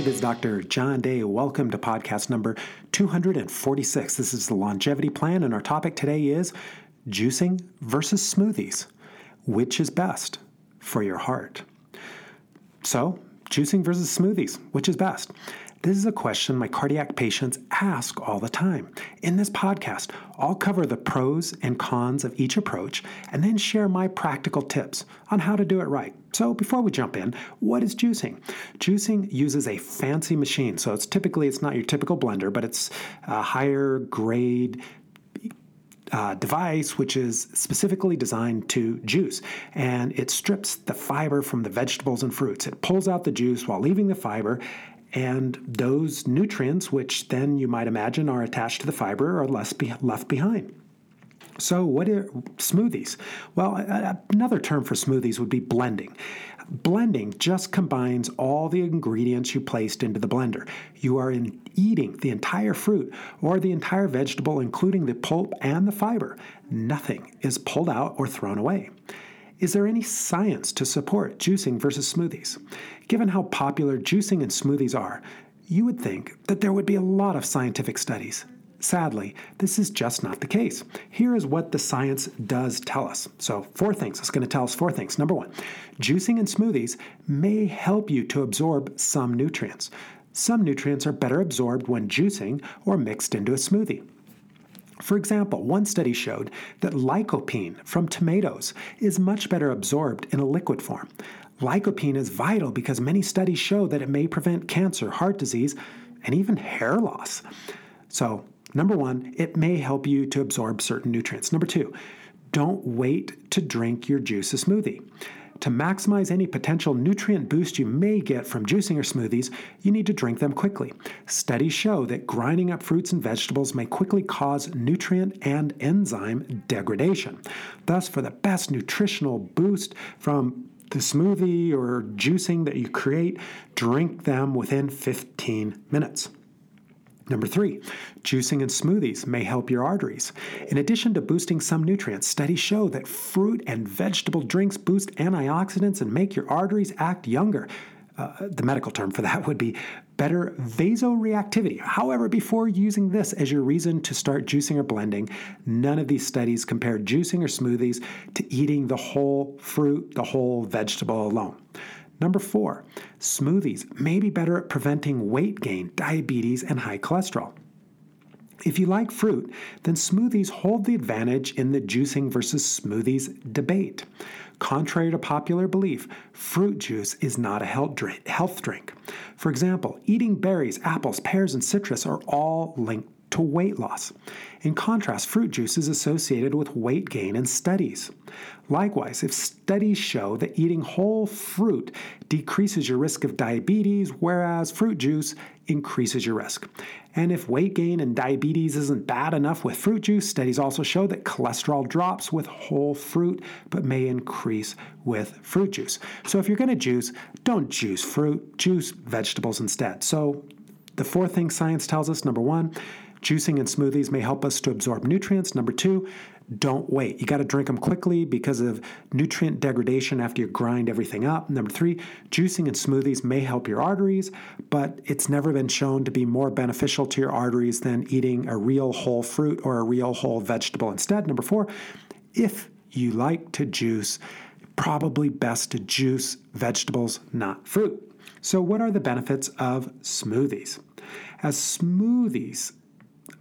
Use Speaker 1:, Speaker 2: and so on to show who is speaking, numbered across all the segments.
Speaker 1: Hi, this is Dr. John Day. Welcome to podcast number 246. This is the longevity plan, and our topic today is juicing versus smoothies. Which is best for your heart? So, juicing versus smoothies, which is best? This is a question my cardiac patients ask all the time. In this podcast, I'll cover the pros and cons of each approach and then share my practical tips on how to do it right. So before we jump in, what is juicing? Juicing uses a fancy machine. So it's typically it's not your typical blender, but it's a higher grade uh, device which is specifically designed to juice and it strips the fiber from the vegetables and fruits. It pulls out the juice while leaving the fiber and those nutrients, which then you might imagine are attached to the fiber, are less be- left behind. So, what are smoothies? Well, another term for smoothies would be blending. Blending just combines all the ingredients you placed into the blender. You are in eating the entire fruit or the entire vegetable, including the pulp and the fiber. Nothing is pulled out or thrown away. Is there any science to support juicing versus smoothies? Given how popular juicing and smoothies are, you would think that there would be a lot of scientific studies. Sadly, this is just not the case. Here is what the science does tell us. So, four things. It's going to tell us four things. Number one, juicing and smoothies may help you to absorb some nutrients. Some nutrients are better absorbed when juicing or mixed into a smoothie. For example, one study showed that lycopene from tomatoes is much better absorbed in a liquid form. Lycopene is vital because many studies show that it may prevent cancer, heart disease, and even hair loss. So, number one, it may help you to absorb certain nutrients. Number two, don't wait to drink your juice or smoothie. To maximize any potential nutrient boost you may get from juicing or smoothies, you need to drink them quickly. Studies show that grinding up fruits and vegetables may quickly cause nutrient and enzyme degradation. Thus, for the best nutritional boost from the smoothie or juicing that you create, drink them within 15 minutes. Number three, juicing and smoothies may help your arteries. In addition to boosting some nutrients, studies show that fruit and vegetable drinks boost antioxidants and make your arteries act younger. Uh, the medical term for that would be better vasoreactivity. However, before using this as your reason to start juicing or blending, none of these studies compared juicing or smoothies to eating the whole fruit, the whole vegetable alone. Number four, smoothies may be better at preventing weight gain, diabetes, and high cholesterol. If you like fruit, then smoothies hold the advantage in the juicing versus smoothies debate. Contrary to popular belief, fruit juice is not a health drink. For example, eating berries, apples, pears, and citrus are all linked to weight loss. In contrast, fruit juice is associated with weight gain in studies. Likewise, if studies show that eating whole fruit decreases your risk of diabetes, whereas fruit juice increases your risk. And if weight gain and diabetes isn't bad enough with fruit juice, studies also show that cholesterol drops with whole fruit but may increase with fruit juice. So if you're going to juice, don't juice fruit, juice vegetables instead. So the fourth thing science tells us number one, Juicing and smoothies may help us to absorb nutrients. Number two, don't wait. You got to drink them quickly because of nutrient degradation after you grind everything up. Number three, juicing and smoothies may help your arteries, but it's never been shown to be more beneficial to your arteries than eating a real whole fruit or a real whole vegetable instead. Number four, if you like to juice, probably best to juice vegetables, not fruit. So, what are the benefits of smoothies? As smoothies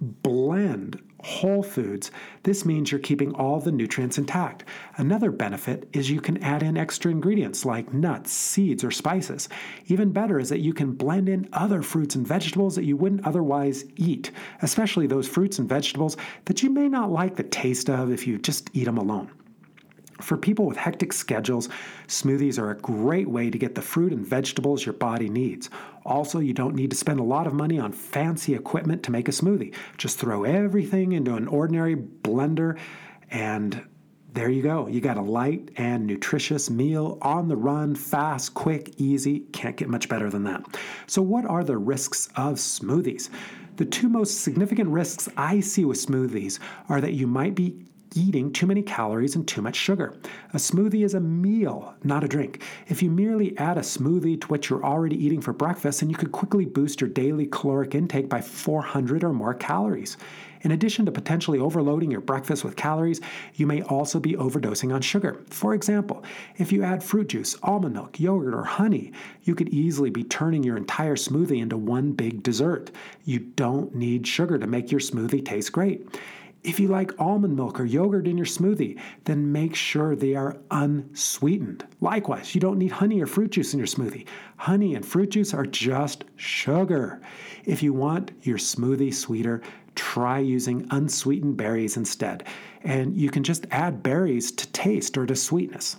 Speaker 1: blend whole foods, this means you're keeping all the nutrients intact. Another benefit is you can add in extra ingredients like nuts, seeds, or spices. Even better is that you can blend in other fruits and vegetables that you wouldn't otherwise eat, especially those fruits and vegetables that you may not like the taste of if you just eat them alone. For people with hectic schedules, smoothies are a great way to get the fruit and vegetables your body needs. Also, you don't need to spend a lot of money on fancy equipment to make a smoothie. Just throw everything into an ordinary blender and there you go. You got a light and nutritious meal on the run, fast, quick, easy. Can't get much better than that. So, what are the risks of smoothies? The two most significant risks I see with smoothies are that you might be eating too many calories and too much sugar. A smoothie is a meal, not a drink. If you merely add a smoothie to what you're already eating for breakfast, then you could quickly boost your daily caloric intake by 400 or more calories. In addition to potentially overloading your breakfast with calories, you may also be overdosing on sugar. For example, if you add fruit juice, almond milk, yogurt, or honey, you could easily be turning your entire smoothie into one big dessert. You don't need sugar to make your smoothie taste great. If you like almond milk or yogurt in your smoothie, then make sure they are unsweetened. Likewise, you don't need honey or fruit juice in your smoothie. Honey and fruit juice are just sugar. If you want your smoothie sweeter, try using unsweetened berries instead. And you can just add berries to taste or to sweetness.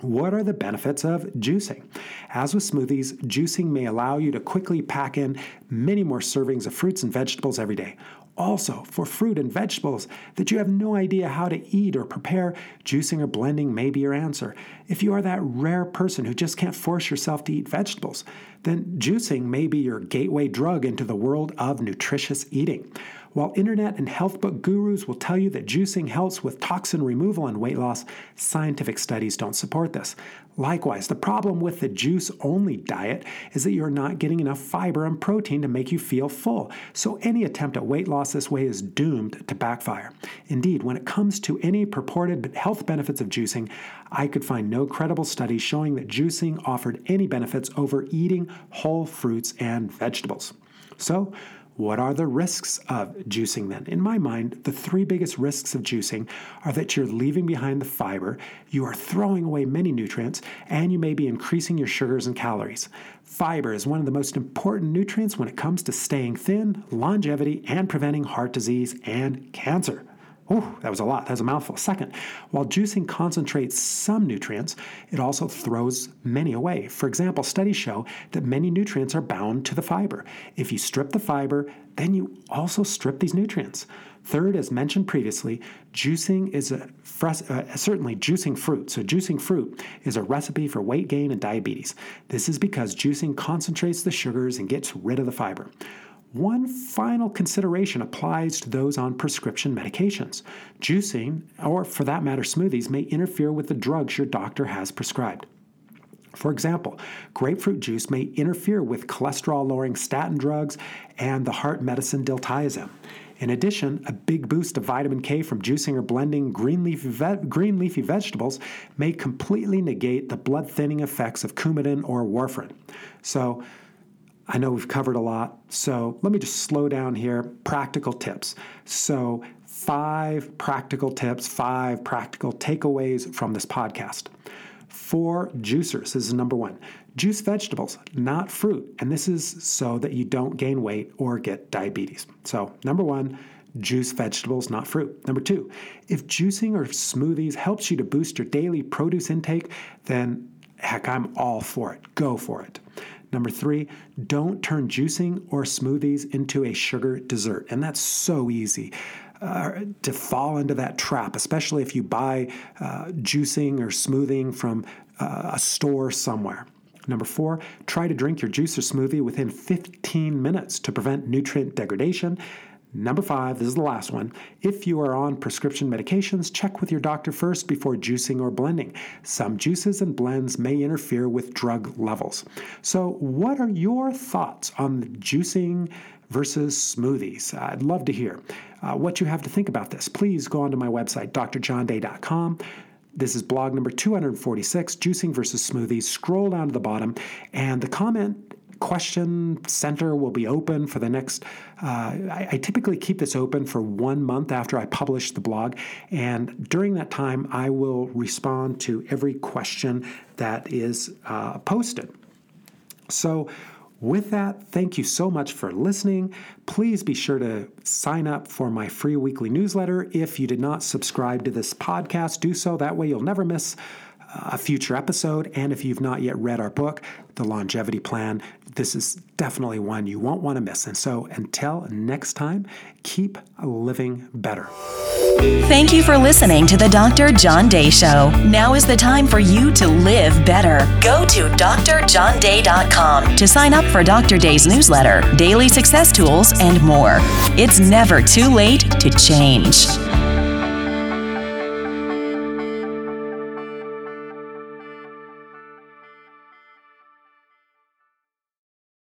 Speaker 1: What are the benefits of juicing? As with smoothies, juicing may allow you to quickly pack in many more servings of fruits and vegetables every day. Also, for fruit and vegetables that you have no idea how to eat or prepare, juicing or blending may be your answer. If you are that rare person who just can't force yourself to eat vegetables, then juicing may be your gateway drug into the world of nutritious eating. While internet and health book gurus will tell you that juicing helps with toxin removal and weight loss, scientific studies don't support this. Likewise, the problem with the juice only diet is that you're not getting enough fiber and protein to make you feel full. So, any attempt at weight loss this way is doomed to backfire. Indeed, when it comes to any purported health benefits of juicing, I could find no credible studies showing that juicing offered any benefits over eating whole fruits and vegetables. So, what are the risks of juicing then? In my mind, the three biggest risks of juicing are that you're leaving behind the fiber, you are throwing away many nutrients, and you may be increasing your sugars and calories. Fiber is one of the most important nutrients when it comes to staying thin, longevity, and preventing heart disease and cancer. Oh, that was a lot. That was a mouthful. Second, while juicing concentrates some nutrients, it also throws many away. For example, studies show that many nutrients are bound to the fiber. If you strip the fiber, then you also strip these nutrients. Third, as mentioned previously, juicing is a uh, certainly juicing fruit. So, juicing fruit is a recipe for weight gain and diabetes. This is because juicing concentrates the sugars and gets rid of the fiber. One final consideration applies to those on prescription medications. Juicing, or for that matter, smoothies, may interfere with the drugs your doctor has prescribed. For example, grapefruit juice may interfere with cholesterol lowering statin drugs and the heart medicine diltiazem. In addition, a big boost of vitamin K from juicing or blending green leafy, ve- green leafy vegetables may completely negate the blood thinning effects of Coumadin or warfarin. So, I know we've covered a lot, so let me just slow down here. Practical tips. So, five practical tips, five practical takeaways from this podcast. For juicers, this is number one. Juice vegetables, not fruit. And this is so that you don't gain weight or get diabetes. So, number one, juice vegetables, not fruit. Number two, if juicing or smoothies helps you to boost your daily produce intake, then heck, I'm all for it. Go for it. Number three, don't turn juicing or smoothies into a sugar dessert. And that's so easy. Uh, to fall into that trap, especially if you buy uh, juicing or smoothing from uh, a store somewhere. Number four, try to drink your juice or smoothie within 15 minutes to prevent nutrient degradation. Number five, this is the last one. If you are on prescription medications, check with your doctor first before juicing or blending. Some juices and blends may interfere with drug levels. So, what are your thoughts on juicing versus smoothies? I'd love to hear uh, what you have to think about this. Please go onto my website, drjohnday.com. This is blog number 246, Juicing versus Smoothies. Scroll down to the bottom, and the comment question center will be open for the next. Uh, I, I, typically keep this open for one month after I publish the blog, and during that time, I will respond to every question that is uh, posted. So, with that, thank you so much for listening. Please be sure to sign up for my free weekly newsletter. If you did not subscribe to this podcast, do so. That way, you'll never miss a future episode. And if you've not yet read our book, The Longevity Plan, this is definitely one you won't want to miss. And so until next time, keep living better.
Speaker 2: Thank you for listening to the Dr. John Day Show. Now is the time for you to live better. Go to drjohnday.com to sign up for Dr. Day's newsletter, daily success tools, and more. It's never too late to change.